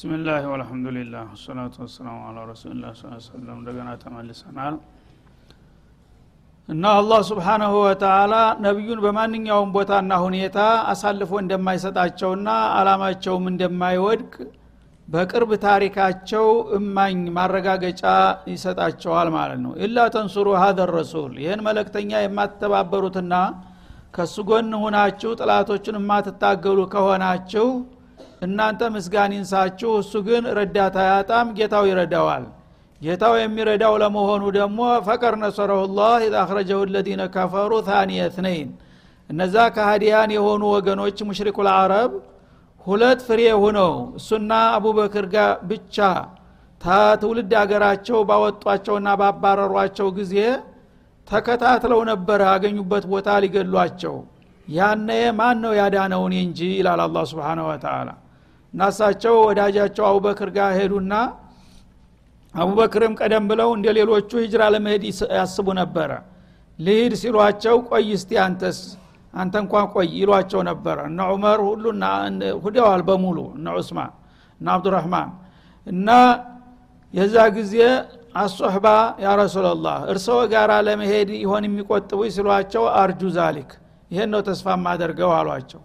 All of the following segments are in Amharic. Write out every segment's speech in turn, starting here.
ብስምላህ ወልሐምዱሊላህ ወሰላቱ ወሰላሙ አላ ረሱልላ ሰለም እንደገና ተመልሰናል። እና አላህ ስብሓናሁ ወተላ ነቢዩን በማንኛውም ቦታና ሁኔታ አሳልፎ እንደማይሰጣቸውና አላማቸውም እንደማይወድቅ በቅርብ ታሪካቸው እማኝ ማረጋገጫ ይሰጣቸዋል ማለት ነው። ኢላ ተንሱሩ ሀዘ ረሱል ይህን መለክተኛ የማትተባበሩትና ከሱ ጎን ሁናችሁ ጥላቶችን የማትታገሉ ከሆናችሁ እናንተ ምስጋን ይንሳችሁ እሱ ግን ረዳት አያጣም ጌታው ይረዳዋል። ጌታው የሚረዳው ለመሆኑ ደግሞ فقد نصره الله إذ الذين كفروا ثاني اثنين እነዛ ከሃዲያን የሆኑ ወገኖች مشركو العرب ሁለት ፍሬ ሁነው እሱና አቡበክር ጋር ብቻ ትውልድ አገራቸው ባወጧቸውና ባባረሯቸው ጊዜ ተከታትለው ነበረ ያገኙበት ቦታ ሊገሏቸው ያነ ማን ነው ያዳነውን እንጂ ይላል አላ ስብን ወተላ እናሳቸው ወዳጃቸው አቡበክር ጋር ሄዱና አቡበክርም ቀደም ብለው እንደ ሌሎቹ ሂጅራ ለመሄድ ያስቡ ነበረ። ልሂድ ሲሏቸው ቆይ እስቲ አንተስ አንተ እንኳን ቆይ ይሏቸው ነበረ። እነ ዑመር ሁሉ ሁደዋል በሙሉ እነ ዑስማን እና አብዱራህማን እና የዛ ጊዜ አሶሕባ ያ ረሱላላህ እርስዎ ጋር ለመሄድ ይሆን የሚቆጥቡ ሲሏቸው አርጁ ዛሊክ ይህን ነው ተስፋ ማደርገው አሏቸው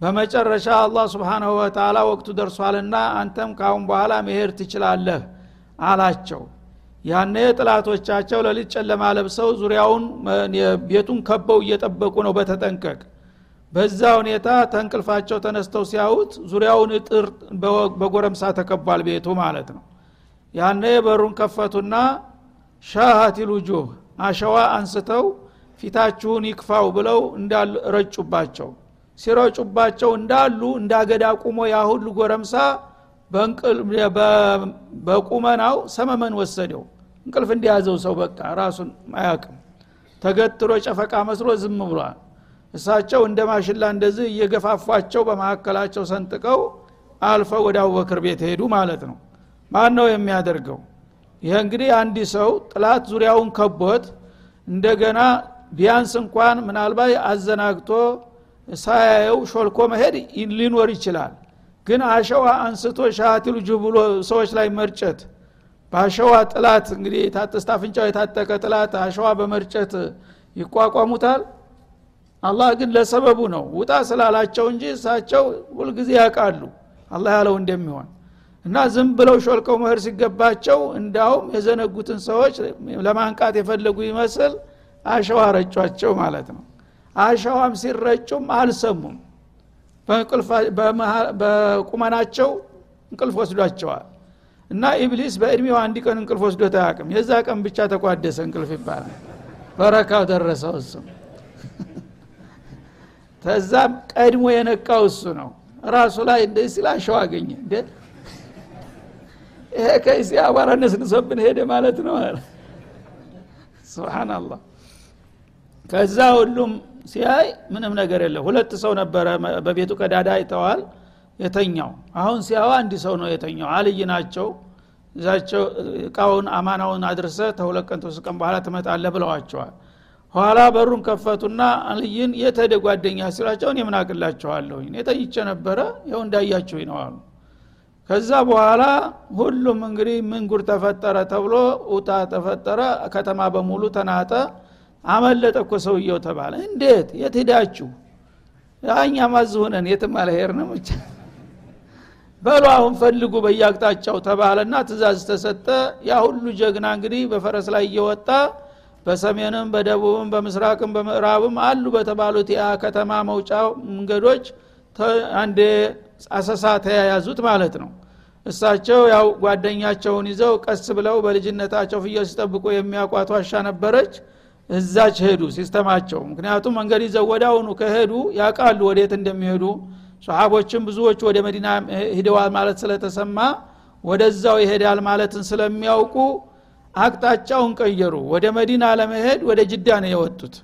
በመጨረሻ አላህ ስብሓናሁ ወተላ ወቅቱ ደርሷልና አንተም ካሁን በኋላ መሄድ ትችላለህ አላቸው። ያነ ጥላቶቻቸው ለሊት ጨለማ ለብሰው ዙሪያውን ቤቱን ከበው እየጠበቁ ነው በተጠንቀቅ። በዛ ሁኔታ ተንቅልፋቸው ተነስተው ሲያዩት ዙሪያውን እጥር በጎረምሳ ተከቧል ቤቱ ማለት ነው። ያነ በሩን ከፈቱና ሻሃቲል ውጁህ አሸዋ አንስተው ፊታችሁን ይክፋው ብለው ረጩባቸው ሲረጩባቸው እንዳሉ እንዳገዳ ቁሞ ያ ሁሉ ጎረምሳ በቁመናው ሰመመን ወሰደው። እንቅልፍ እንዲያዘው ሰው በቃ ራሱን አያቅም ተገትሮ ጨፈቃ መስሎ ዝም ብሏል። እሳቸው እንደ ማሽላ እንደዚህ እየገፋፏቸው በመካከላቸው ሰንጥቀው አልፈው ወደ አቡበክር ቤት ሄዱ ማለት ነው። ማን ነው የሚያደርገው? ይህ እንግዲህ አንድ ሰው ጥላት ዙሪያውን ከቦት እንደገና ቢያንስ እንኳን ምናልባት አዘናግቶ ሳያየው ሾልኮ መሄድ ሊኖር ይችላል። ግን አሸዋ አንስቶ ሻቲል ጁ ብሎ ሰዎች ላይ መርጨት በአሸዋ ጥላት እንግዲህ ስታፍንጫው የታጠቀ ጥላት አሸዋ በመርጨት ይቋቋሙታል። አላህ ግን ለሰበቡ ነው። ውጣ ስላላቸው እንጂ እሳቸው ሁልጊዜ ያውቃሉ አላህ ያለው እንደሚሆን። እና ዝም ብለው ሾልከው መህር ሲገባቸው እንዳውም የዘነጉትን ሰዎች ለማንቃት የፈለጉ ይመስል አሸዋ ረጯቸው ማለት ነው አሸዋም ሲረጩም አልሰሙም። በቁመናቸው እንቅልፍ ወስዷቸዋል። እና ኢብሊስ በእድሜው አንድ ቀን እንቅልፍ ወስዶት አያቅም የዛ ቀን ብቻ ተቋደሰ እንቅልፍ ይባላል። በረካው ደረሰው እሱ። ተዛም ቀድሞ የነቃው እሱ ነው። ራሱ ላይ እንደዚህ ሲል አሸዋ አገኘ። ይሄ ከይሲ አቧራ ነስንሶብን ሄደ ማለት ነው ስብናላህ ከዛ ሁሉም ሲያይ ምንም ነገር የለም። ሁለት ሰው ነበረ በቤቱ ቀዳዳ አይተዋል። የተኛው አሁን ሲያዋ አንድ ሰው ነው የተኛው። አልይ ናቸው። እዛቸው እቃውን አማናውን አድርሰ ተሁለት ቀን ተወስት ቀን በኋላ ትመጣለ ብለዋቸዋል። ኋላ በሩን ከፈቱና አልይን የተደ ጓደኛ ሲላቸውን የምናቅላቸዋለሁኝ የተኝቼ ነበረ። ይው እንዳያችሁኝ ነው አሉ። ከዛ በኋላ ሁሉም እንግዲህ ምን ተፈጠረ ተብሎ ውጣ ተፈጠረ። ከተማ በሙሉ ተናጠ አመለጠ እኮ ሰውየው ተባለ። እንዴት? የት ሄዳችሁ? እኛ ማዝሁነን የትም አልሄር ነው ብቻ በሉ አሁን ፈልጉ በየአቅጣጫው ተባለና ትእዛዝ ተሰጠ። ያ ሁሉ ጀግና እንግዲህ በፈረስ ላይ እየወጣ በሰሜንም በደቡብም በምስራቅም በምዕራብም አሉ በተባሉት ያ ከተማ መውጫ መንገዶች አንድ አሰሳ ተያያዙት ማለት ነው። እሳቸው ያው ጓደኛቸውን ይዘው ቀስ ብለው በልጅነታቸው ፍየል ሲጠብቁ የሚያቋት ዋሻ ነበረች እዛች ሄዱ ሲስተማቸው። ምክንያቱም መንገድ ይዘው ወዳውኑ ከሄዱ ያቃሉ ወዴት እንደሚሄዱ። ሰሓቦችም ብዙዎቹ ወደ መዲና ሂደዋል ማለት ስለተሰማ ወደዛው ይሄዳል ማለትን ስለሚያውቁ አቅጣጫውን ቀየሩ። ወደ መዲና ለመሄድ ወደ ጅዳ ነው የወጡት።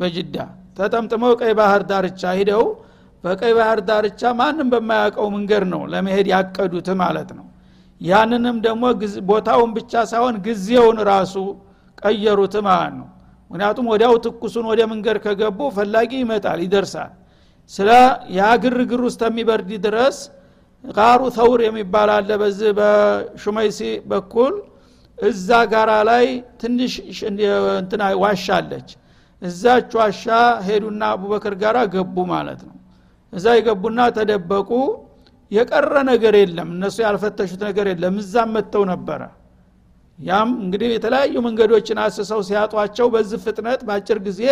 በጅዳ ተጠምጥመው ቀይ ባህር ዳርቻ ሂደው በቀይ ባህር ዳርቻ ማንም በማያውቀው መንገድ ነው ለመሄድ ያቀዱት ማለት ነው። ያንንም ደግሞ ቦታውን ብቻ ሳይሆን ጊዜውን ራሱ ቀየሩት ማለት ነው ምክንያቱም ወዲያው ትኩሱን ወደ መንገድ ከገቡ ፈላጊ ይመጣል ይደርሳል። ስለ ያ ውስጥ የሚበርድ ድረስ ጋሩ ተውር የሚባል አለ በዚህ በሹመይሲ በኩል። እዛ ጋራ ላይ ትንሽ እንትና ዋሻ አለች። እዛች ዋሻ ሄዱና አቡበክር ጋራ ገቡ ማለት ነው። እዛ የገቡና ተደበቁ። የቀረ ነገር የለም። እነሱ ያልፈተሹት ነገር የለም። እዛም መጥተው ነበረ ያም እንግዲህ የተለያዩ መንገዶችን አስሰው ሲያጧቸው በዚህ ፍጥነት በአጭር ጊዜ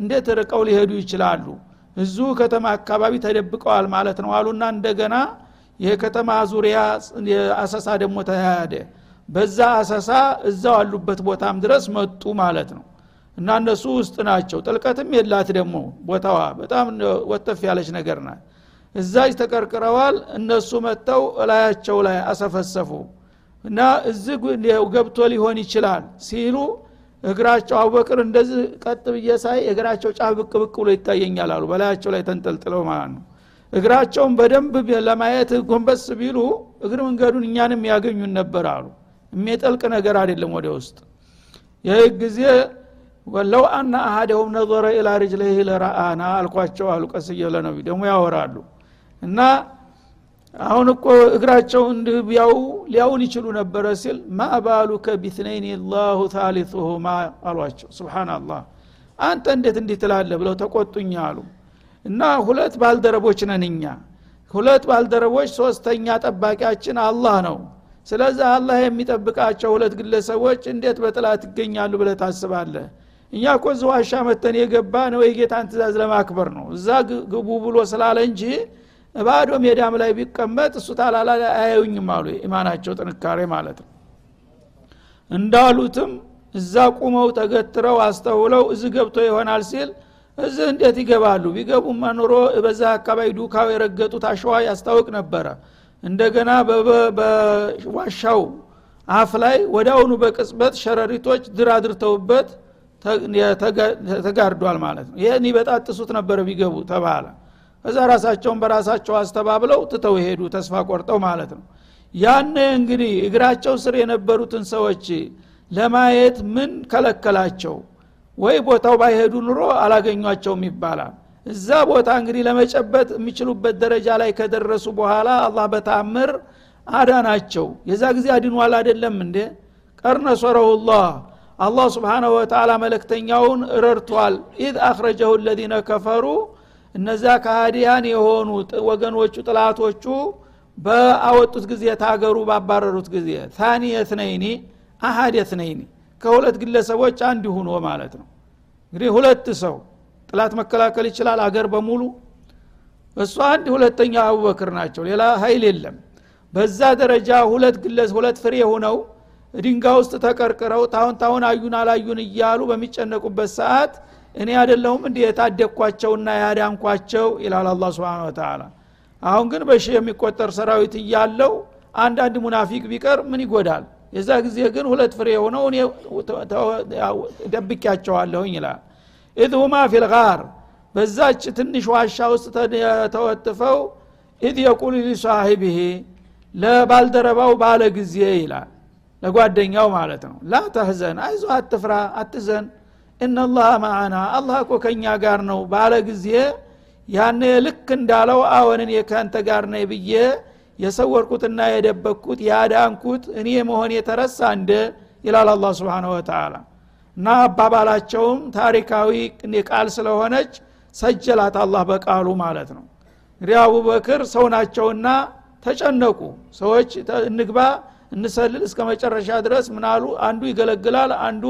እንዴት ርቀው ሊሄዱ ይችላሉ? እዙ ከተማ አካባቢ ተደብቀዋል ማለት ነው አሉና እንደገና ይሄ ከተማ ዙሪያ አሰሳ ደግሞ ተያያደ። በዛ አሰሳ እዛው አሉበት ቦታም ድረስ መጡ ማለት ነው። እና እነሱ ውስጥ ናቸው። ጥልቀትም የላት ደግሞ ቦታዋ። በጣም ወተፍ ያለች ነገር ናት። እዛች ተቀርቅረዋል። እነሱ መጥተው እላያቸው ላይ አሰፈሰፉ እና እዚህ ገብቶ ሊሆን ይችላል ሲሉ እግራቸው አቡበክር እንደዚህ ቀጥ ብዬ ሳይ እግራቸው ጫፍ ብቅ ብቅ ብሎ ይታየኛል አሉ። በላያቸው ላይ ተንጠልጥለው ማለት ነው። እግራቸውን በደንብ ለማየት ጎንበስ ቢሉ እግር መንገዱን እኛንም ያገኙን ነበር አሉ። የሚጠልቅ ነገር አይደለም ወደ ውስጥ። ይህ ጊዜ ወለው አና አሃደሁም ነዘረ ኢላ ርጅለህ ለረአና አልኳቸው አሉ። ቀስ እየለ ነው። ደግሞ ያወራሉ። እና አሁን እኮ እግራቸው እንዲህ ቢያው ሊያውን ይችሉ ነበረ ሲል ማባሉከ ቢትነይን ላሁ ታሊቱሁማ አሏቸው። ስብናላህ አንተ እንዴት እንዲህ ትላለህ ብለው ተቆጡኝ አሉ። እና ሁለት ባልደረቦች ነን ሁለት ባልደረቦች ሶስተኛ ጠባቂያችን አላህ ነው። ስለዚህ አላህ የሚጠብቃቸው ሁለት ግለሰቦች እንዴት በጥላት ይገኛሉ ብለ ታስባለህ? እኛ እኮ እዚ ዋሻ መተን የገባ ነው የጌታን ትእዛዝ ለማክበር ነው። እዛ ግቡ ብሎ ስላለ እንጂ ባዶ ሜዳም ላይ ቢቀመጥ እሱ ታላላ አያዩኝም አሉ ኢማናቸው ጥንካሬ ማለት ነው። እንዳሉትም እዛ ቁመው ተገትረው አስተውለው እዚህ ገብቶ ይሆናል ሲል እዚህ እንዴት ይገባሉ? ቢገቡማ ኑሮ በዛ አካባቢ ዱካው የረገጡት አሸዋ ያስታውቅ ነበረ። እንደገና በዋሻው አፍ ላይ ወዳውኑ በቅጽበት ሸረሪቶች ድር አድርተውበት ተጋርዷል ማለት ነው። ይህን ይበጣጥሱት ነበረ ቢገቡ ተባለ እዛ ራሳቸውን በራሳቸው አስተባብለው ትተው ሄዱ ተስፋ ቆርጠው ማለት ነው። ያን እንግዲህ እግራቸው ስር የነበሩትን ሰዎች ለማየት ምን ከለከላቸው? ወይ ቦታው ባይሄዱ ኑሮ አላገኟቸውም ይባላል። እዛ ቦታ እንግዲህ ለመጨበጥ የሚችሉበት ደረጃ ላይ ከደረሱ በኋላ አላህ በታምር አዳናቸው። የዛ ጊዜ አድኗል አይደለም እንዴ? قد نصره الله አላህ سبحانه وتعالى መለክተኛውን ረድቷል። إذ أخرجه الذين كفروا እነዛ ከሃዲያን የሆኑ ወገኖቹ ጥላቶቹ በአወጡት ጊዜ ታገሩ ባባረሩት ጊዜ ثاني اثنين أحد اثنين ከሁለት ግለሰቦች አንድ ሁኖ ማለት ነው። እንግዲህ ሁለት ሰው ጥላት መከላከል ይችላል አገር በሙሉ። እሱ አንድ ሁለተኛ አቡበክር ናቸው። ሌላ ሀይል የለም። በዛ ደረጃ ሁለት ግለስ ሁለት ፍሬ ሆነው ድንጋ ውስጥ ተቀርቅረው ታሁን ታሁን አዩን አላዩን እያሉ በሚጨነቁበት ሰዓት እኔ አይደለሁም እንዲህ የታደግኳቸውና ያዳንኳቸው? ይላል አላህ سبحانه وتعالى አሁን ግን በሺህ የሚቆጠር ሰራዊት እያለው አንዳንድ ሙናፊቅ ቢቀር ምን ይጎዳል? የዛ ጊዜ ግን ሁለት ፍሬ የሆነው እኔ ደብቂያቸዋለሁኝ ይላል። إذ هما في الغار በዛች ትንሽ ዋሻ ውስጥ ተወጥፈው إذ يقول لصاحبه ለባልደረባው ባለ ጊዜ ይላል ለጓደኛው ማለት ነው። لا تحزن አይዞ አትፍራ አትዘን إن الله معنا አላህ እኮ ከእኛ ጋር ነው ባለ ጊዜ يعني ልክ እንዳለው አዎንን የከንተ ጋር ነኝ ብዬ የሰወርኩትና የደበቅኩት ያዳንኩት እኔ መሆን የተረሳ እንደ ይላል አላህ سبحانه وتعالى እና አባባላቸውም ታሪካዊ ቃል ስለሆነች ሰጀላት አላህ በቃሉ ማለት ነው። እንግዲህ አቡበክር ሰው ናቸውና ተጨነቁ። ሰዎች እንግባ እንሰልል እስከ መጨረሻ ድረስ ምናሉ አንዱ ይገለግላል አንዱ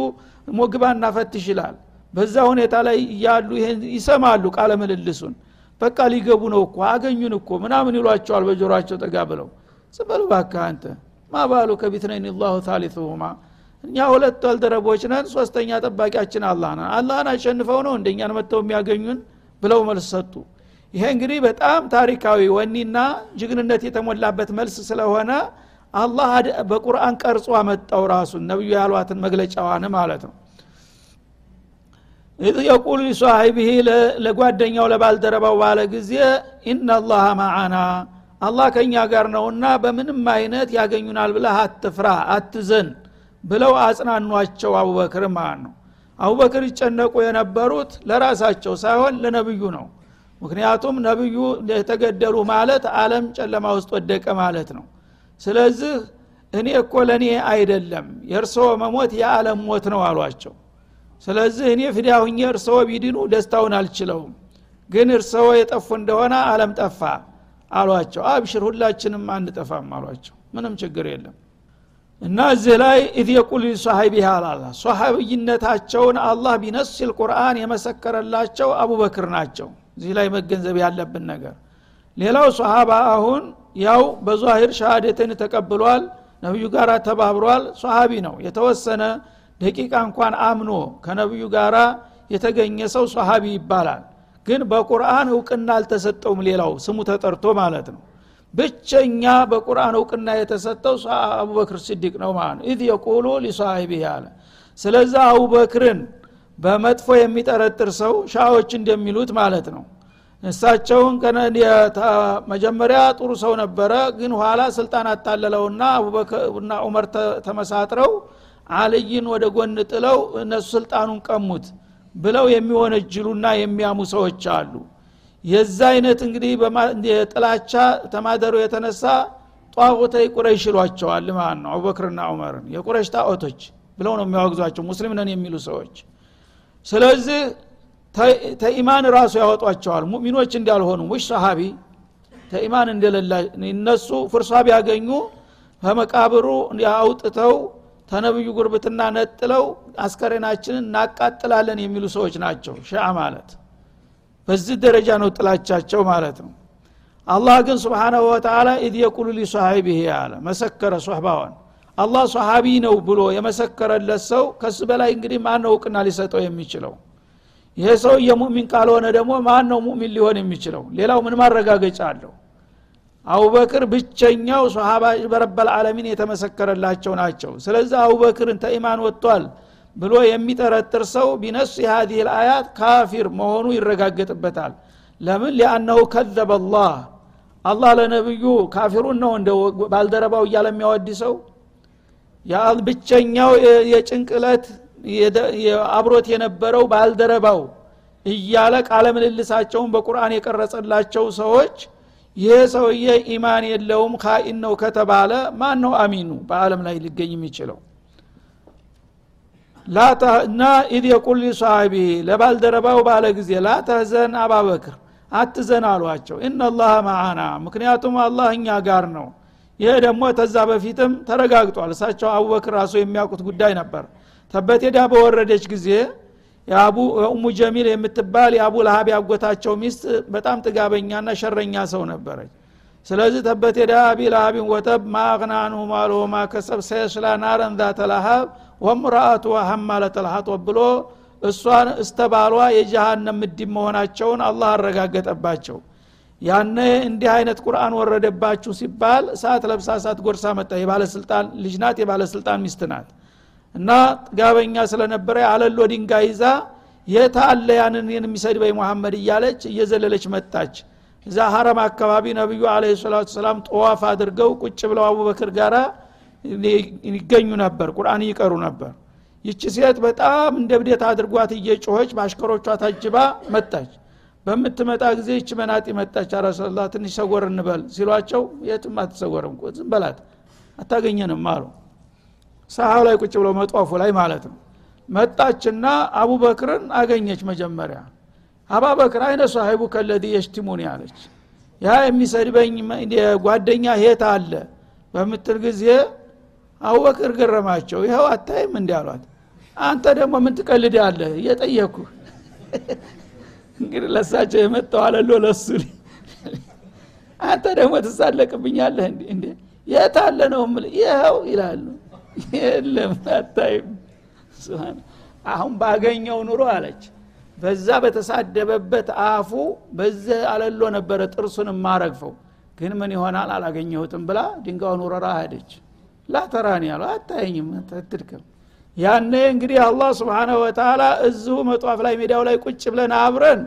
ሞግባ እናፈትሽ ይላል። በዛ ሁኔታ ላይ እያሉ ይሄን ይሰማሉ ቃለ ምልልሱን። በቃ ሊገቡ ነው እኮ አገኙን እኮ ምናምን ይሏቸዋል በጆሮቸው ጠጋ ብለው። ጽበል ባካ አንተ። ማባሉ ከቢትነይን ላሁ ታሊቱሁማ እኛ ሁለት ባልደረቦች ነን ሶስተኛ ጠባቂያችን አላህ ነው። አላህን አሸንፈው ነው እንደኛን መጥተው የሚያገኙን ብለው መልስ ሰጡ። ይሄ እንግዲህ በጣም ታሪካዊ ወኔና ጅግንነት የተሞላበት መልስ ስለሆነ አላህ በቁርአን ቀርጾ አመጣው ራሱን ነቢዩ ያሏትን መግለጫዋን ማለት ነው። إذ يقول لصاحبه ለጓደኛው ለባልደረባው ባለ ጊዜ إن الله معنا አላህ ከእኛ ጋር ነውና በምንም አይነት ያገኙናል ብለህ አትፍራ አትዘን ብለው አጽናኗቸው አቡበክር ማለት ነው። አቡበክር ይጨነቁ የነበሩት ለራሳቸው ሳይሆን ለነብዩ ነው። ምክንያቱም ነቢዩ የተገደሉ ማለት አለም ጨለማ ውስጥ ወደቀ ማለት ነው ስለዚህ እኔ እኮ ለእኔ አይደለም የእርስዎ መሞት የዓለም ሞት ነው አሏቸው። ስለዚህ እኔ ፍዳ ሁኜ እርስዎ ቢድኑ ደስታውን አልችለውም ግን እርስዎ የጠፉ እንደሆነ አለም ጠፋ አሏቸው። أبشر ሁላችንም አንጠፋም አሏቸው። ምንም ችግር የለም። እና እዚህ ላይ إذ يقول لصاحبه አላላ ሶሀብይነታቸውን አላህ بنص القرآن የመሰከረላቸው አቡበክር ናቸው። እዚህ ላይ መገንዘብ ያለብን ነገር ሌላው ሶሃባ አሁን ያው በ ظاهر ሻሃደትን ተቀብሏል ነቢዩ ጋር ተባብሯል። ሶሃቢ ነው። የተወሰነ ደቂቃ እንኳን አምኖ ከነቢዩ ጋር የተገኘ ሰው ሶሃቢ ይባላል። ግን በቁርአን እውቅና አልተሰጠውም ሌላው ስሙ ተጠርቶ ማለት ነው። ብቸኛ በቁርአን እውቅና የተሰጠው አቡበክር ስዲቅ ነው ማለት ነው። إذ يقول لصاحبه አለ። ስለዛ አቡበክርን በመጥፎ የሚጠረጥር ሰው ሺዓዎች እንደሚሉት ማለት ነው እሳቸውን መጀመሪያ ጥሩ ሰው ነበረ ግን ኋላ ስልጣን አታለለውና አቡበክርና ዑመር ተመሳጥረው አልይን ወደ ጎን ጥለው እነሱ ስልጣኑን ቀሙት ብለው የሚወነጅሉና የሚያሙ ሰዎች አሉ። የዛ አይነት እንግዲህ ጥላቻ ተማደሩ የተነሳ ጧቁተይ ቁረይሽ ይሏቸዋል ማለት ነው አቡበክርና ዑመርን። የቁረሽ ጣዖቶች ብለው ነው የሚያወግዟቸው ሙስሊም ነን የሚሉ ሰዎች። ስለዚህ ተኢማን ራሱ ያወጧቸዋል። ሙእሚኖች እንዳልሆኑ ውሽ ሰሃቢ ተኢማን እንደሌላ እነሱ ፍርሷ ቢያገኙ ከመቃብሩ አውጥተው ተነብዩ ጉርብትና ነጥለው አስከሬናችንን እናቃጥላለን የሚሉ ሰዎች ናቸው ሺዓ ማለት። በዚህ ደረጃ ነው ጥላቻቸው ማለት ነው። አላህ ግን سبحانه وتعالى إذ يقول لصاحبه አለ መሰከረ ሶህባዋን አላህ ሶሃቢ ነው ብሎ የመሰከረለት ሰው ከሱ በላይ እንግዲህ ማን ነው እውቅና ሊሰጠው የሚችለው ይሄ ሰው የሙእሚን ካልሆነ ደግሞ ማን ነው ሙእሚን ሊሆን የሚችለው? ሌላው ምን ማረጋገጫ አለው? አቡበክር ብቸኛው ሶሃባ በረበል ዓለሚን የተመሰከረላቸው ናቸው። ስለዚህ አቡበክርን ተኢማን ወጥቷል ብሎ የሚጠረጥር ሰው ቢነሱ የሀዲህ ልአያት ካፊር መሆኑ ይረጋገጥበታል። ለምን? ሊአነሁ ከዘበ አላህ። አላህ ለነብዩ ካፊሩን ነው እንደ ባልደረባው እያለ የሚያወድሰው። ብቸኛው የጭንቅለት አብሮት የነበረው ባልደረባው እያለ ቃለ ምልልሳቸውን በቁርአን የቀረጸላቸው ሰዎች ይህ ሰውዬ ኢማን የለውም ካኢን ነው ከተባለ ማን ነው አሚኑ በአለም ላይ ሊገኝ የሚችለው? እና ኢድ የቁል ሊሷቢ ለባልደረባው ባለ ጊዜ ላተህዘን አባበክር አትዘን አሏቸው። እናላህ ማአና ምክንያቱም አላህ እኛ ጋር ነው። ይሄ ደግሞ ተዛ በፊትም ተረጋግጧል። እሳቸው አቡበክር ራሱ የሚያውቁት ጉዳይ ነበር ተበቴዳ በወረደች ጊዜ የአቡ ኡሙ ጀሚል የምትባል የአቡ ለሀብ ያጎታቸው ሚስት በጣም ጥጋበኛና ሸረኛ ሰው ነበረች። ስለዚህ ተበቴዳ አቢ ለሀቢን ወተብ ማአቅናንሁ ማሎ ማከሰብ ሰየስላ ናረን ዛተ ለሀብ ወምራአቱ ሀማለት ልሀጦብ ብሎ እሷን እስተባሏ የጀሃነም ምድብ መሆናቸውን አላህ አረጋገጠባቸው። ያነ እንዲህ አይነት ቁርአን ወረደባችሁ ሲባል እሳት ለብሳ እሳት ጎርሳ መጣ። የባለስልጣን ልጅ የባለስልጣን ሚስት ናት እና ጥጋበኛ ስለነበረ አለሎ ድንጋይ ይዛ የት አለ ያንን የሚሰድበኝ መሐመድ እያለች እየዘለለች መጣች። እዛ ሀረም አካባቢ ነቢዩ አለ ሰላቱ ሰላም ጠዋፍ አድርገው ቁጭ ብለው አቡበክር ጋራ ይገኙ ነበር ቁርአን ይቀሩ ነበር። ይቺ ሴት በጣም እንደ ብዴት አድርጓት እየጮኸች በአሽከሮቿ ታጅባ መጣች። በምትመጣ ጊዜ ይች መናጢ መጣች። አረሰላ ትንሽ ሰጎር እንበል ሲሏቸው የትም አትሰጎርም ዝም በላት አታገኘንም አሉ ሰሃው ላይ ቁጭ ብለው መጧፉ ላይ ማለት ነው። መጣችና አቡበክርን አገኘች መጀመሪያ። አባበክር አይነ ሳሂቡ ከለዲ የሽቲሙን ያለች ያ የሚሰድበኝ ጓደኛ ሄት አለ? በምትል ጊዜ አቡበክር ገረማቸው። ይኸው አታይም እንዲ አሏት። አንተ ደግሞ ምን ትቀልድ ያለ እየጠየኩ እንግዲህ ለሳቸው የመጣው አለሎ ለሱ አንተ ደግሞ ትሳለቅብኛለህ እንዴ? የት አለ ነው ምል ይኸው ይላሉ የለም አታይም። አሁን ባገኘው ኑሮ አለች። በዛ በተሳደበበት አፉ በዚህ አለሎ ነበረ ጥርሱን ማረግፈው። ግን ምን ይሆናል? አላገኘሁትም ብላ ድንጋውን ውረራ ሄደች። ላተራኒ ያሉ አታየኝም ትድክም ያኔ እንግዲህ አላህ ስብሓነሁ ወተላ እዚሁ መጧፍ ላይ ሜዳው ላይ ቁጭ ብለን አብረን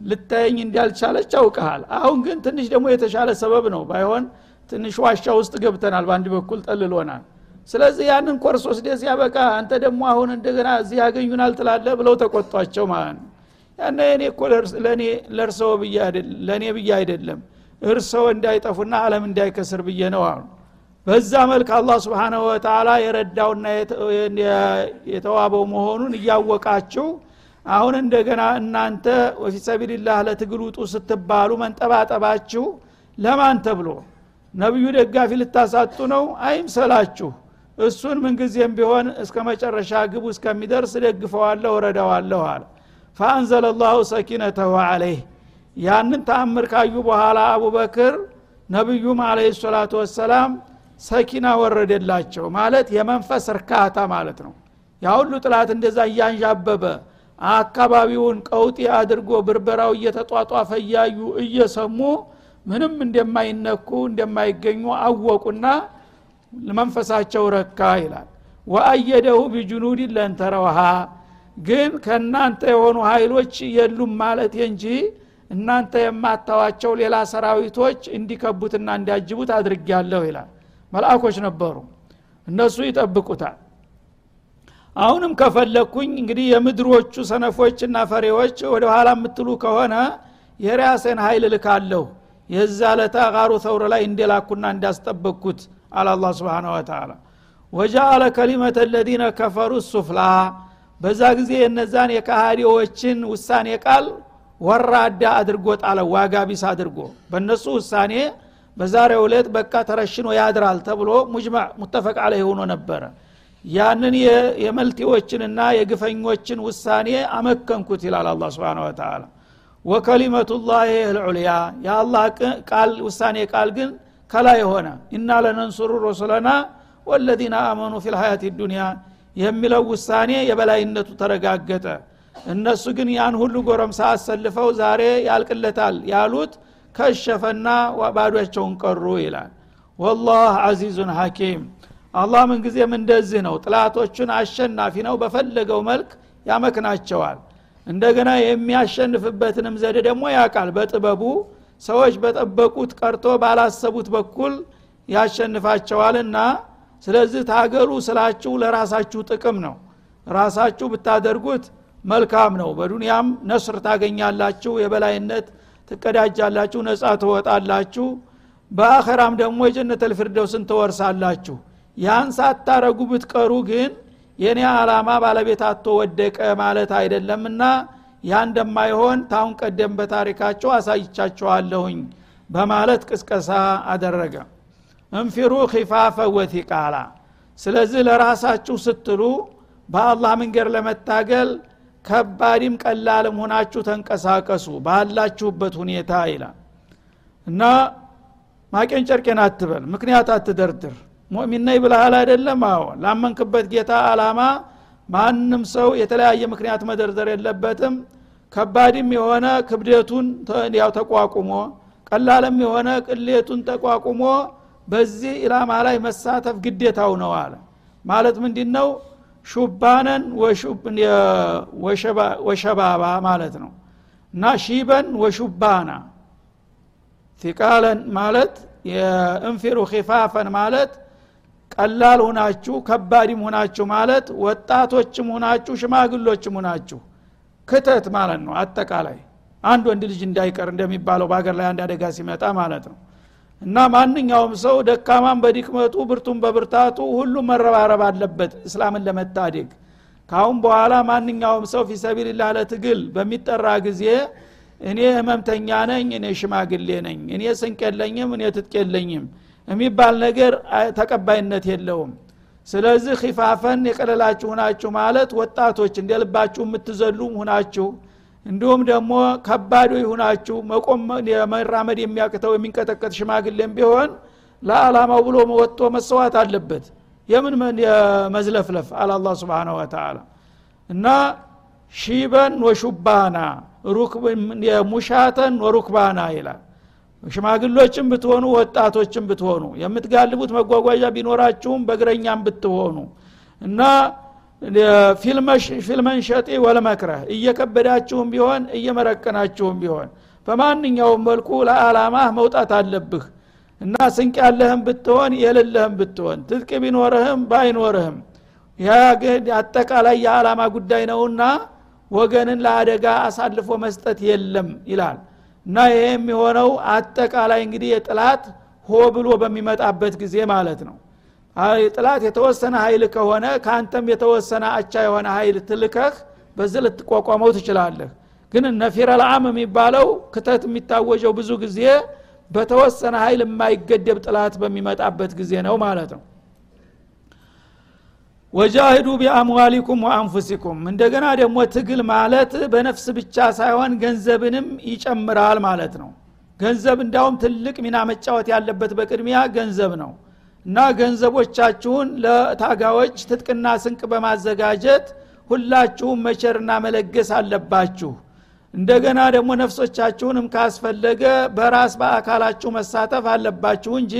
ልታየኝ እንዳልቻለች አውቀሃል። አሁን ግን ትንሽ ደግሞ የተሻለ ሰበብ ነው። ባይሆን ትንሽ ዋሻ ውስጥ ገብተናል። በአንድ በኩል ጠልሎናል ስለዚህ ያንን ኮርስ ወስደ ሲያበቃ አንተ ደግሞ አሁን እንደገና እዚህ ያገኙናል ትላለ ብለው ተቆጧቸው ማለት ነው። ያነ እኔ እኮ ለእርሰው ለእኔ ብዬ አይደለም። እርሰው እንዳይጠፉና አለም እንዳይከስር ብዬ ነው አሉ። በዛ መልክ አላህ ስብሓናሁ ወተላ የረዳውና የተዋበው መሆኑን እያወቃችሁ አሁን እንደገና እናንተ ወፊ ሰቢልላህ ለትግል ውጡ ስትባሉ መንጠባጠባችሁ ለማን ተብሎ? ነቢዩ ደጋፊ ልታሳጡ ነው? አይምሰላችሁ እሱን ምንጊዜም ቢሆን እስከ መጨረሻ ግቡ እስከሚደርስ ደግፈዋለሁ ወረዳዋለሁ አለ። ፈአንዘለ ላሁ ሰኪነተሁ አለይህ ያንን ተአምር ካዩ በኋላ አቡበክር ነቢዩም አለ ሰላቱ ወሰላም ሰኪና ወረደላቸው ማለት የመንፈስ እርካታ ማለት ነው። ያ ሁሉ ጥላት እንደዛ እያንዣበበ አካባቢውን ቀውጢ አድርጎ ብርበራው እየተጧጧፈ እያዩ እየሰሙ ምንም እንደማይነኩ እንደማይገኙ አወቁና መንፈሳቸው ረካ ይላል። ወአየደሁ ቢጁኑድ ለንተረውሃ ግን ከእናንተ የሆኑ ኃይሎች የሉም ማለት እንጂ እናንተ የማታዋቸው ሌላ ሰራዊቶች እንዲከቡትና እንዲያጅቡት አድርጊያለሁ ይላል። መልአኮች ነበሩ። እነሱ ይጠብቁታል። አሁንም ከፈለግኩኝ እንግዲህ የምድሮቹ ሰነፎችና ፈሬዎች ወደ ኋላ የምትሉ ከሆነ የራሴን ኃይል ልካለሁ የዛ ለታ ጋሩ ተውር ላይ እንደላኩና እንዳስጠበቅኩት አለ አላ ስብን ወተላ ወጃአለ ከሊመተ ለዚነ ከፈሩ ሱፍላ። በዛ ጊዜ የነዛን የካሃዲዎችን ውሳኔ ቃል ወራዳ አድርጎ ጣለ ዋጋ ቢስ አድርጎ። በእነሱ ውሳኔ በዛሬ ዕለት በቃ ተረሽኖ ያድራል ተብሎ ሙጅማዕ ሙተፈቅ አለህ ሆኖ ነበረ። ያንን የመልቲዎችንና የግፈኞችን ውሳኔ አመከንኩት ይላል አላ ስብን ወተላ ወከሊመቱላህ ልዑልያ የአላህ ቃል ውሳኔ ቃል ግን ከላይ የሆነ ኢና ለነንሱሩ ሩሱለና ወለዚነ አመኑ ፊ ልሀያት ዱኒያ የሚለው ውሳኔ የበላይነቱ ተረጋገጠ። እነሱ ግን ያን ሁሉ ጎረምሳ አሰልፈው ዛሬ ያልቅለታል ያሉት ከሸፈና ባዷቸውን ቀሩ ይላል። ወላህ አዚዙን ሐኪም። አላህ ምንጊዜም እንደዚህ ነው። ጥላቶቹን አሸናፊ ነው። በፈለገው መልክ ያመክናቸዋል። እንደገና የሚያሸንፍበትንም ዘዴ ደግሞ ያውቃል። በጥበቡ ሰዎች በጠበቁት ቀርቶ ባላሰቡት በኩል ያሸንፋቸዋልና። ስለዚህ ታገሉ ስላችሁ ለራሳችሁ ጥቅም ነው። ራሳችሁ ብታደርጉት መልካም ነው። በዱንያም ነስር ታገኛላችሁ የበላይነት ትቀዳጃላችሁ ነጻ ትወጣላችሁ። በአኸራም ደግሞ የጀነት ልፊርደውስን ትወርሳላችሁ። ያን ሳታረጉ ብትቀሩ ግን የኔ አላማ ባለቤት አቶ ወደቀ ማለት አይደለምና ያ እንደማይሆን ታሁን ቀደም በታሪካቸው አሳይቻቸዋለሁኝ በማለት ቅስቀሳ አደረገ። እንፊሩ ኪፋፈ ወቲቃላ ስለዚህ ለራሳችሁ ስትሉ በአላህ መንገድ ለመታገል ከባድም ቀላልም ሆናችሁ ተንቀሳቀሱ ባላችሁበት ሁኔታ ይላል። እና ማቄን ጨርቄን አትበል ምክንያት አትደርድር። ሙእሚን ነኝ ብልሃል አይደለም? አዎ። ላመንክበት ጌታ አላማ ማንም ሰው የተለያየ ምክንያት መደርደር የለበትም። ከባድም የሆነ ክብደቱን ያው ተቋቁሞ ቀላልም የሆነ ቅሌቱን ተቋቁሞ በዚህ ኢላማ ላይ መሳተፍ ግዴታው ነው አለ። ማለት ምንድ ነው ሹባነን ወሸባባ ማለት ነው። እና ሺበን ወሹባና ቲቃለን ማለት የእንፊሩ ኪፋፈን ማለት ቀላል ሁናችሁ ከባድም ሁናችሁ ማለት ወጣቶችም ሁናችሁ ሽማግሎችም ሁናችሁ ክተት ማለት ነው። አጠቃላይ አንድ ወንድ ልጅ እንዳይቀር እንደሚባለው በሀገር ላይ አንድ አደጋ ሲመጣ ማለት ነው። እና ማንኛውም ሰው ደካማን በድክመቱ ብርቱን በብርታቱ ሁሉም መረባረብ አለበት እስላምን ለመታደግ። ካሁን በኋላ ማንኛውም ሰው ፊሰቢልላህ ለትግል በሚጠራ ጊዜ እኔ ህመምተኛ ነኝ እኔ ሽማግሌ ነኝ እኔ ስንቅ የለኝም እኔ ትጥቅ የለኝም የሚባል ነገር ተቀባይነት የለውም። ስለዚህ ኪፋፈን የቀለላችሁ ሁናችሁ ማለት ወጣቶች እንደ ልባችሁ የምትዘሉ ሁናችሁ እንዲሁም ደግሞ ከባዶ ሁናችሁ መቆም መራመድ የሚያቅተው የሚንቀጠቀጥ ሽማግሌም ቢሆን ለአላማው ብሎ ወጥቶ መሰዋት አለበት። የምን መዝለፍለፍ አለ አላ ስብን ወተላ እና ሺበን ወሹባና ሙሻተን ወሩክባና ይላል ሽማግሎችም ብትሆኑ ወጣቶችም ብትሆኑ የምትጋልቡት መጓጓዣ ቢኖራችሁም በእግረኛም ብትሆኑ እና ፊልመን ሸጢ ወለመክረህ እየከበዳችሁም ቢሆን እየመረቀናችሁም ቢሆን በማንኛውም መልኩ ለአላማህ መውጣት አለብህ እና ስንቅ ያለህም ብትሆን የሌለህም ብትሆን ትጥቅ ቢኖርህም ባይኖርህም አጠቃላይ የዓላማ ጉዳይ ነውና ወገንን ለአደጋ አሳልፎ መስጠት የለም ይላል እና ይሄ የሚሆነው አጠቃላይ እንግዲህ የጥላት ሆ ብሎ በሚመጣበት ጊዜ ማለት ነው። ጥላት የተወሰነ ኃይል ከሆነ ከአንተም የተወሰነ አቻ የሆነ ኃይል ትልከህ በዚህ ልትቋቋመው ትችላለህ። ግን ነፊረ ልዓም የሚባለው ክተት የሚታወጀው ብዙ ጊዜ በተወሰነ ኃይል የማይገደብ ጥላት በሚመጣበት ጊዜ ነው ማለት ነው ወጃሂዱ ቢአምዋሊኩም ወአንፉሲኩም። እንደገና ደግሞ ትግል ማለት በነፍስ ብቻ ሳይሆን ገንዘብንም ይጨምራል ማለት ነው። ገንዘብ እንዳውም ትልቅ ሚና መጫወት ያለበት በቅድሚያ ገንዘብ ነው። እና ገንዘቦቻችሁን ለታጋዎች ትጥቅና ስንቅ በማዘጋጀት ሁላችሁም መቸርና መለገስ አለባችሁ። እንደገና ደግሞ ነፍሶቻችሁንም ካስፈለገ በራስ በአካላችሁ መሳተፍ አለባችሁ እንጂ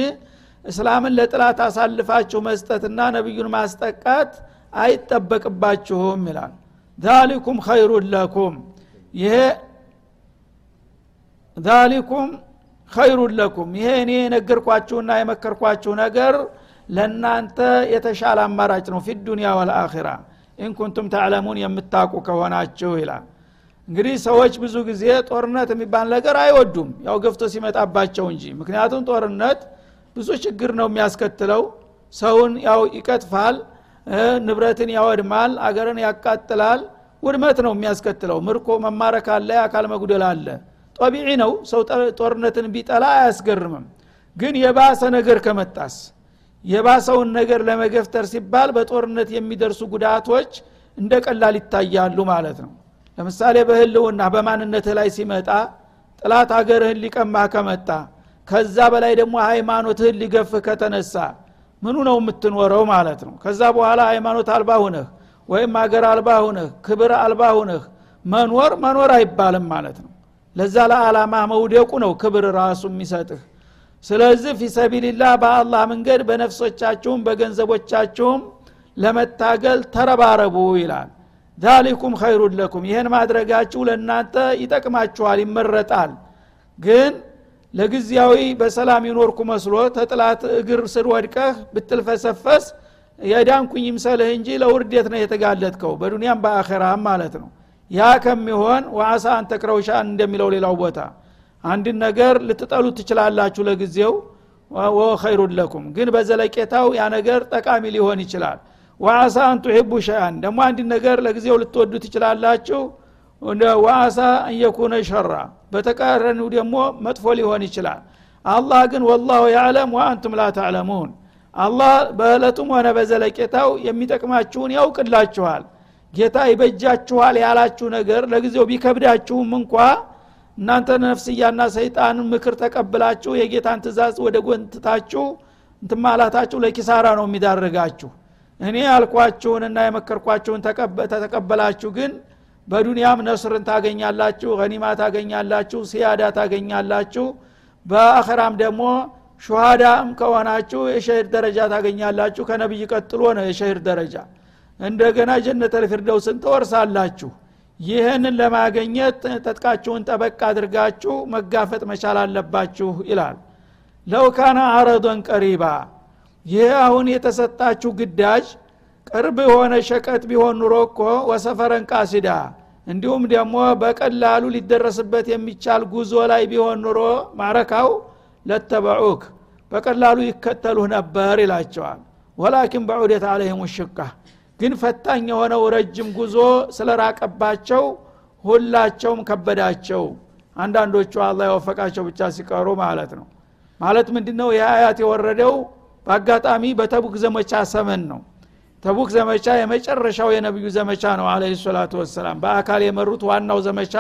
እስላምን ለጥላት አሳልፋችሁ መስጠትና ነቢዩን ማስጠቃት አይጠበቅባችሁም ይላል። ዛሊኩም ኸይሩን ለኩም። ይሄ ዛሊኩም ኸይሩን ለኩም። ይሄ እኔ የነገርኳችሁና የመከርኳችሁ ነገር ለእናንተ የተሻለ አማራጭ ነው። ፊ ዱኒያ ወልአኺራ ኢንኩንቱም ተዕለሙን የምታውቁ ከሆናችሁ ይላል። እንግዲህ ሰዎች ብዙ ጊዜ ጦርነት የሚባል ነገር አይወዱም። ያው ገፍቶ ሲመጣባቸው እንጂ። ምክንያቱም ጦርነት ብዙ ችግር ነው የሚያስከትለው። ሰውን ያው ይቀጥፋል ንብረትን ያወድማል አገርን ያቃጥላል። ውድመት ነው የሚያስከትለው። ምርኮ መማረክ አለ የአካል መጉደል አለ። ጦቢዒ ነው። ሰው ጦርነትን ቢጠላ አያስገርምም። ግን የባሰ ነገር ከመጣስ? የባሰውን ነገር ለመገፍተር ሲባል በጦርነት የሚደርሱ ጉዳቶች እንደ ቀላል ይታያሉ ማለት ነው። ለምሳሌ በህልውና በማንነትህ ላይ ሲመጣ ጥላት አገርህን ሊቀማህ ከመጣ ከዛ በላይ ደግሞ ሃይማኖትህን ሊገፍህ ከተነሳ ምኑ ነው የምትኖረው ማለት ነው? ከዛ በኋላ ሃይማኖት አልባ ሁነህ ወይም አገር አልባ ሁነህ ክብር አልባ ሁነህ መኖር መኖር አይባልም ማለት ነው። ለዛ ለዓላማ መውደቁ ነው ክብር ራሱ የሚሰጥህ። ስለዚህ ፊሰቢልላህ በአላህ መንገድ በነፍሶቻችሁም በገንዘቦቻችሁም ለመታገል ተረባረቡ ይላል። ዛሊኩም ኸይሩን ለኩም። ይህን ማድረጋችሁ ለእናንተ ይጠቅማችኋል ይመረጣል። ግን ለጊዜያዊ በሰላም ይኖርኩ መስሎ ተጥላት እግር ስር ወድቀህ ብትልፈሰፈስ የዳንኩኝ ይምሰልህ እንጂ ለውርዴት ነው የተጋለጥከው በዱንያም በአኸራም ማለት ነው። ያ ከሚሆን ወአሳ አንተክረውሻን እንደሚለው ሌላው ቦታ። አንድን ነገር ልትጠሉ ትችላላችሁ ለጊዜው ወኸይሩን ለኩም። ግን በዘለቄታው ያ ነገር ጠቃሚ ሊሆን ይችላል። ወአሳ አን ቱሒቡ ሸያን ደግሞ አንድ ነገር ለጊዜው ልትወዱ ትችላላችሁ ወአሳ አንየኩነ ሸራ። በተቃረኒው ደግሞ መጥፎ ሊሆን ይችላል። አላህ ግን ወላሁ ያዕለም ወአንቱም ላ ተዕለሙን። አላህ በእለቱም ሆነ በዘለቄታው የሚጠቅማችሁን ያውቅላችኋል። ጌታ ይበጃችኋል ያላችሁ ነገር ለጊዜው ቢከብዳችሁም እንኳ እናንተ ነፍስያና ሰይጣን ምክር ተቀብላችሁ የጌታን ትእዛዝ ወደ ጎንትታችሁ እንትማላታችሁ ለኪሳራ ነው የሚዳርጋችሁ። እኔ ያልኳችሁንና የመከርኳችሁን ተተቀበላችሁ ግን በዱንያም ነስርን ታገኛላችሁ ገኒማ ታገኛላችሁ ሲያዳ ታገኛላችሁ በአኸራም ደግሞ ሹሃዳም ከሆናችሁ የሸሂድ ደረጃ ታገኛላችሁ። ከነቢይ ቀጥሎ ነው የሸሂድ ደረጃ። እንደገና ጀነት ልፊርደውስን ትወርሳላችሁ። ይህንን ለማገኘት ተጥቃችሁን ጠበቅ አድርጋችሁ መጋፈጥ መቻል አለባችሁ ይላል። ለውካና አረዶን ቀሪባ። ይህ አሁን የተሰጣችሁ ግዳጅ ቅርብ የሆነ ሸቀጥ ቢሆን ኑሮ እኮ ወሰፈረን ቃሲዳ። እንዲሁም ደግሞ በቀላሉ ሊደረስበት የሚቻል ጉዞ ላይ ቢሆን ኑሮ ማረካው ለተበዑክ በቀላሉ ይከተሉህ ነበር ይላቸዋል። ወላኪን በዑደት አለህም ሽቃ። ግን ፈታኝ የሆነው ረጅም ጉዞ ስለራቀባቸው ሁላቸውም ከበዳቸው። አንዳንዶቹ አላ የወፈቃቸው ብቻ ሲቀሩ ማለት ነው። ማለት ምንድ ነው ይህ አያት የወረደው በአጋጣሚ በተቡክ ዘመቻ ሰመን ነው ተቡክ ዘመቻ የመጨረሻው የነቢዩ ዘመቻ ነው አለ ሰላቱ ወሰላም። በአካል የመሩት ዋናው ዘመቻ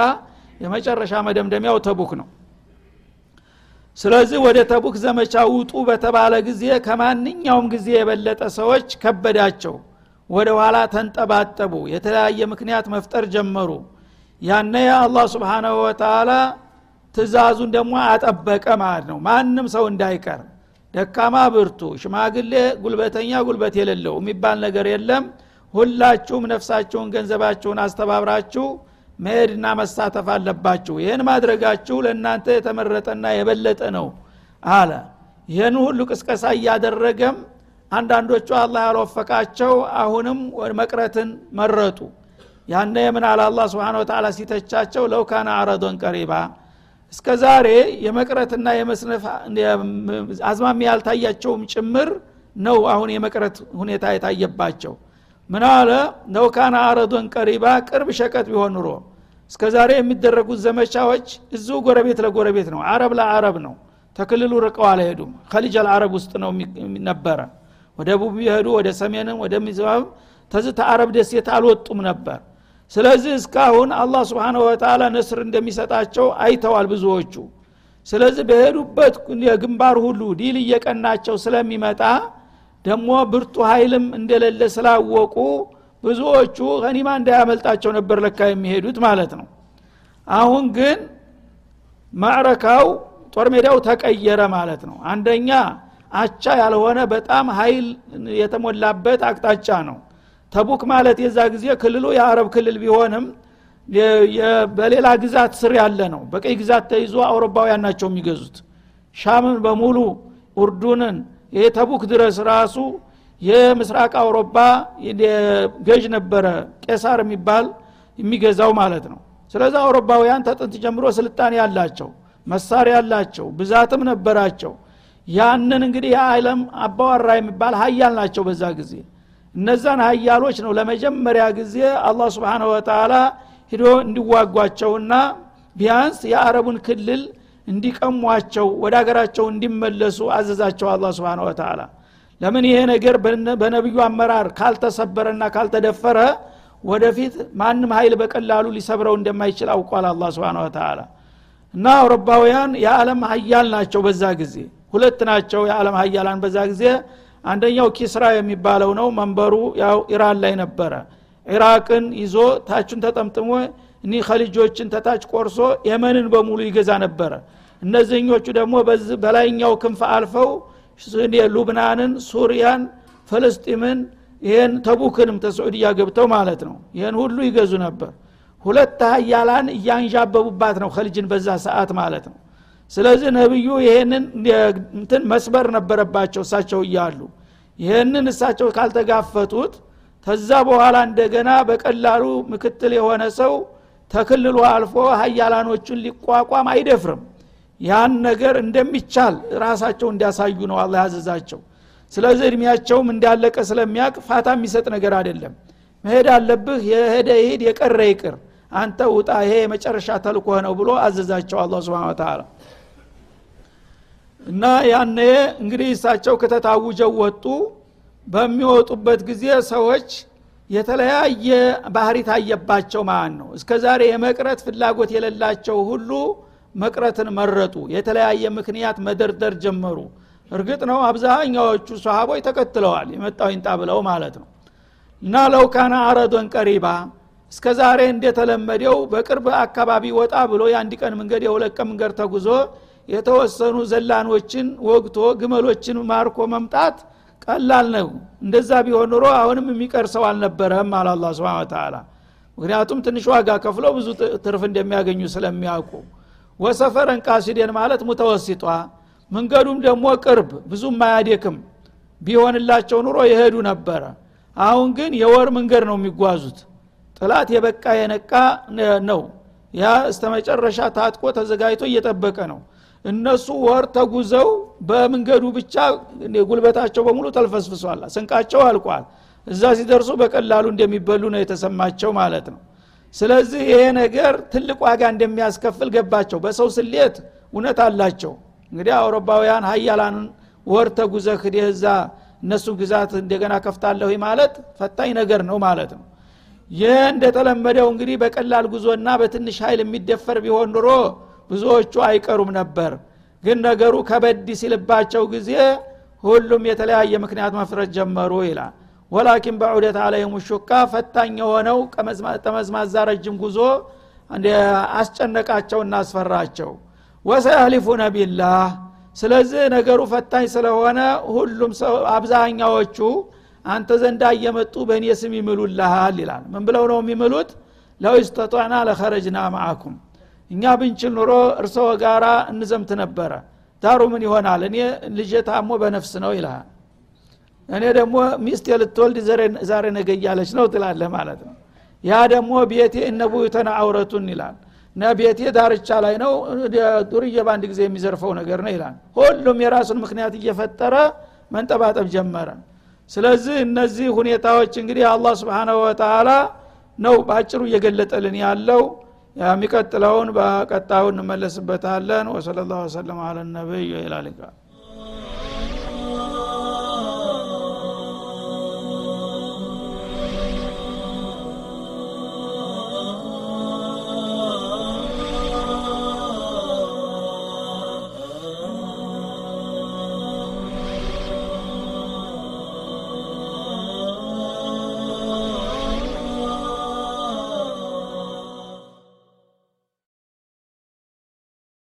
የመጨረሻ መደምደሚያው ተቡክ ነው። ስለዚህ ወደ ተቡክ ዘመቻ ውጡ በተባለ ጊዜ ከማንኛውም ጊዜ የበለጠ ሰዎች ከበዳቸው ወደ ኋላ ተንጠባጠቡ የተለያየ ምክንያት መፍጠር ጀመሩ። ያነ አላህ ስብሓናሁ ወተላ ትእዛዙን ደግሞ አጠበቀ ማለት ነው። ማንም ሰው እንዳይቀር ደካማ ብርቱ ሽማግሌ ጉልበተኛ ጉልበት የሌለው የሚባል ነገር የለም። ሁላችሁም ነፍሳችሁን ገንዘባችሁን አስተባብራችሁ መሄድና መሳተፍ አለባችሁ። ይህን ማድረጋችሁ ለእናንተ የተመረጠና የበለጠ ነው አለ። ይህን ሁሉ ቅስቀሳ እያደረገም አንዳንዶቹ አላህ ያልወፈቃቸው አሁንም መቅረትን መረጡ። ያነ የምን አለ አላ ስብን ወተላ ሲተቻቸው ለው ካነ አረዶን ቀሪባ እስከ ዛሬ የመቅረትና የመስነፍ አዝማሚ ያልታያቸውም ጭምር ነው አሁን የመቅረት ሁኔታ የታየባቸው። ምን አለ? عرضا قريبا ቅርብ ሸቀጥ ቢሆን ኑሮ እስከ ዛሬ የሚደረጉት ዘመቻዎች እዚሁ ጎረቤት ለጎረቤት ነው አረብ ለአረብ ነው ተክልሉ ርቀው አልሄዱም። خليج العرب ውስጥ ነው ነበረ። ወደ ደቡብ ቢሄዱ ወደ ሰሜንም ወደ ሚዝባብ ተዝተ አረብ ደሴት አልወጡም ነበር ስለዚህ እስካሁን አላህ سبحانه وتعالى نصر እንደሚሰጣቸው አይተዋል ብዙዎቹ። ስለዚህ በሄዱበት የግንባር ሁሉ ድል እየቀናቸው ስለሚመጣ ደግሞ ብርቱ ኃይልም እንደሌለ ስላወቁ ብዙዎቹ ገኒማ እንዳያመልጣቸው ነበር ለካ የሚሄዱት ማለት ነው። አሁን ግን ማዕረካው ጦር ሜዳው ተቀየረ ማለት ነው። አንደኛ አቻ ያልሆነ በጣም ኃይል የተሞላበት አቅጣጫ ነው ተቡክ ማለት የዛ ጊዜ ክልሉ የአረብ ክልል ቢሆንም በሌላ ግዛት ስር ያለ ነው። በቀይ ግዛት ተይዞ አውሮፓውያን ናቸው የሚገዙት። ሻምን በሙሉ ኡርዱንን ይሄ ተቡክ ድረስ ራሱ የምስራቅ አውሮፓ ገዥ ነበረ ቄሳር የሚባል የሚገዛው ማለት ነው። ስለዚህ አውሮፓውያን ተጥንት ጀምሮ ስልጣኔ ያላቸው መሳሪያ ያላቸው ብዛትም ነበራቸው። ያንን እንግዲህ የዓለም አባዋራ የሚባል ሀያል ናቸው በዛ ጊዜ እነዛን ሀያሎች ነው ለመጀመሪያ ጊዜ አላህ ስብሓን ወተላ ሂዶ እንዲዋጓቸውና ቢያንስ የአረቡን ክልል እንዲቀሟቸው ወደ ሀገራቸው እንዲመለሱ አዘዛቸው አላ ስብን ወተላ ለምን ይሄ ነገር በነቢዩ አመራር ካልተሰበረና ካልተደፈረ ወደፊት ማንም ኃይል በቀላሉ ሊሰብረው እንደማይችል አውቋል አላ ስብን ወተላ እና አውሮፓውያን የዓለም ሀያል ናቸው በዛ ጊዜ። ሁለት ናቸው የዓለም ሀያላን በዛ ጊዜ አንደኛው ኪስራ የሚባለው ነው። መንበሩ ያው ኢራን ላይ ነበረ። ኢራቅን ይዞ ታቹን ተጠምጥሞ እኒ ከልጆችን ተታች ቆርሶ የመንን በሙሉ ይገዛ ነበረ። እነዚህኞቹ ደግሞ በላይኛው ክንፍ አልፈው ሉብናንን ሱሪያን ፍልስጢምን ይህን ተቡክንም ተስዑድያ ገብተው ማለት ነው። ይህን ሁሉ ይገዙ ነበር። ሁለት ሀያላን እያንዣበቡባት ነው ከልጅን በዛ ሰዓት ማለት ነው ስለዚህ ነቢዩ ይሄንን እንትን መስበር ነበረባቸው እሳቸው እያሉ። ይህንን እሳቸው ካልተጋፈጡት ተዛ በኋላ እንደገና በቀላሉ ምክትል የሆነ ሰው ተክልሎ አልፎ ሀያላኖቹን ሊቋቋም አይደፍርም። ያን ነገር እንደሚቻል ራሳቸው እንዲያሳዩ ነው አላ ያዘዛቸው። ስለዚህ እድሜያቸውም እንዳለቀ ስለሚያቅ ፋታ የሚሰጥ ነገር አይደለም። መሄድ አለብህ የሄደ ይሄድ የቀረ ይቅር አንተ ውጣ ይሄ የመጨረሻ ተልኮህ ነው ብሎ አዘዛቸው አላ ስብን ተላ እና ያነ እንግዲህ እሳቸው ከተታውጀው ወጡ። በሚወጡበት ጊዜ ሰዎች የተለያየ ባህሪ ታየባቸው ማለት ነው። እስከ ዛሬ የመቅረት ፍላጎት የሌላቸው ሁሉ መቅረትን መረጡ። የተለያየ ምክንያት መደርደር ጀመሩ። እርግጥ ነው አብዛኛዎቹ ሰሃቦች ተከትለዋል የመጣው ይንጣ ብለው ማለት ነው። እና ለውካና አረዶን ቀሪባ እስከ ዛሬ እንደተለመደው በቅርብ አካባቢ ወጣ ብሎ የአንድ ቀን መንገድ የሁለት ቀን መንገድ ተጉዞ የተወሰኑ ዘላኖችን ወግቶ ግመሎችን ማርኮ መምጣት ቀላል ነው። እንደዛ ቢሆን ኑሮ አሁንም የሚቀር ሰው አልነበረም አለ አላ ስብን ተላ ምክንያቱም ትንሽ ዋጋ ከፍለው ብዙ ትርፍ እንደሚያገኙ ስለሚያውቁ። ወሰፈረን ቃሲዴን ማለት ሙተወሲጧ። መንገዱም ደግሞ ቅርብ ብዙም ማያዴክም ቢሆንላቸው ኑሮ የሄዱ ነበረ። አሁን ግን የወር መንገድ ነው የሚጓዙት። ጥላት የበቃ የነቃ ነው። ያ እስተ መጨረሻ ታጥቆ ተዘጋጅቶ እየጠበቀ ነው እነሱ ወር ተጉዘው በመንገዱ ብቻ ጉልበታቸው በሙሉ ተልፈስፍሷል። ስንቃቸው አልቋል። እዛ ሲደርሱ በቀላሉ እንደሚበሉ ነው የተሰማቸው ማለት ነው። ስለዚህ ይሄ ነገር ትልቅ ዋጋ እንደሚያስከፍል ገባቸው። በሰው ስሌት እውነት አላቸው። እንግዲህ አውሮፓውያን ሀያላንን ወር ተጉዘህ እዛ እነሱ ግዛት እንደገና ከፍታለሁ ማለት ፈታኝ ነገር ነው ማለት ነው። ይህ እንደተለመደው እንግዲህ በቀላል ጉዞና በትንሽ ኃይል የሚደፈር ቢሆን ኑሮ ብዙዎቹ አይቀሩም ነበር። ግን ነገሩ ከበድ ሲልባቸው ጊዜ ሁሉም የተለያየ ምክንያት መፍረት ጀመሩ ይላል። ወላኪን በዑደት አለይም ሹካ ፈታኝ የሆነው ጠመዝማዛ ረጅም ጉዞ አስጨነቃቸውና አስፈራቸው። ወሰያህሊፉነ ቢላህ ስለዚህ ነገሩ ፈታኝ ስለሆነ ሁሉም ሰው አብዛኛዎቹ አንተ ዘንዳ እየመጡ በእኔ ስም ይምሉልሃል ይላል። ምን ብለው ነው የሚምሉት? ለው ለኸረጅና ማአኩም እኛ ብንችል ኑሮ እርሰው ጋራ እንዘምት ነበረ። ዳሩ ምን ይሆናል? እኔ ልጄ ታሞ በነፍስ ነው ይልሃል። እኔ ደግሞ ሚስት የልትወልድ ዛሬ ነገ እያለች ነው ትላለህ ማለት ነው። ያ ደግሞ ቤቴ እነቡዩተና አውረቱን ይላል። እና ቤቴ ዳርቻ ላይ ነው ዱርዬ በአንድ ጊዜ የሚዘርፈው ነገር ነው ይላል። ሁሉም የራሱን ምክንያት እየፈጠረ መንጠባጠብ ጀመረ። ስለዚህ እነዚህ ሁኔታዎች እንግዲህ አላህ ስብሓናሁ ወተላ ነው በአጭሩ እየገለጠልን ያለው የሚቀጥለውን በቀጣዩ እንመለስበታለን። ወሰለ ላሁ ወሰለም አለ ነቢይ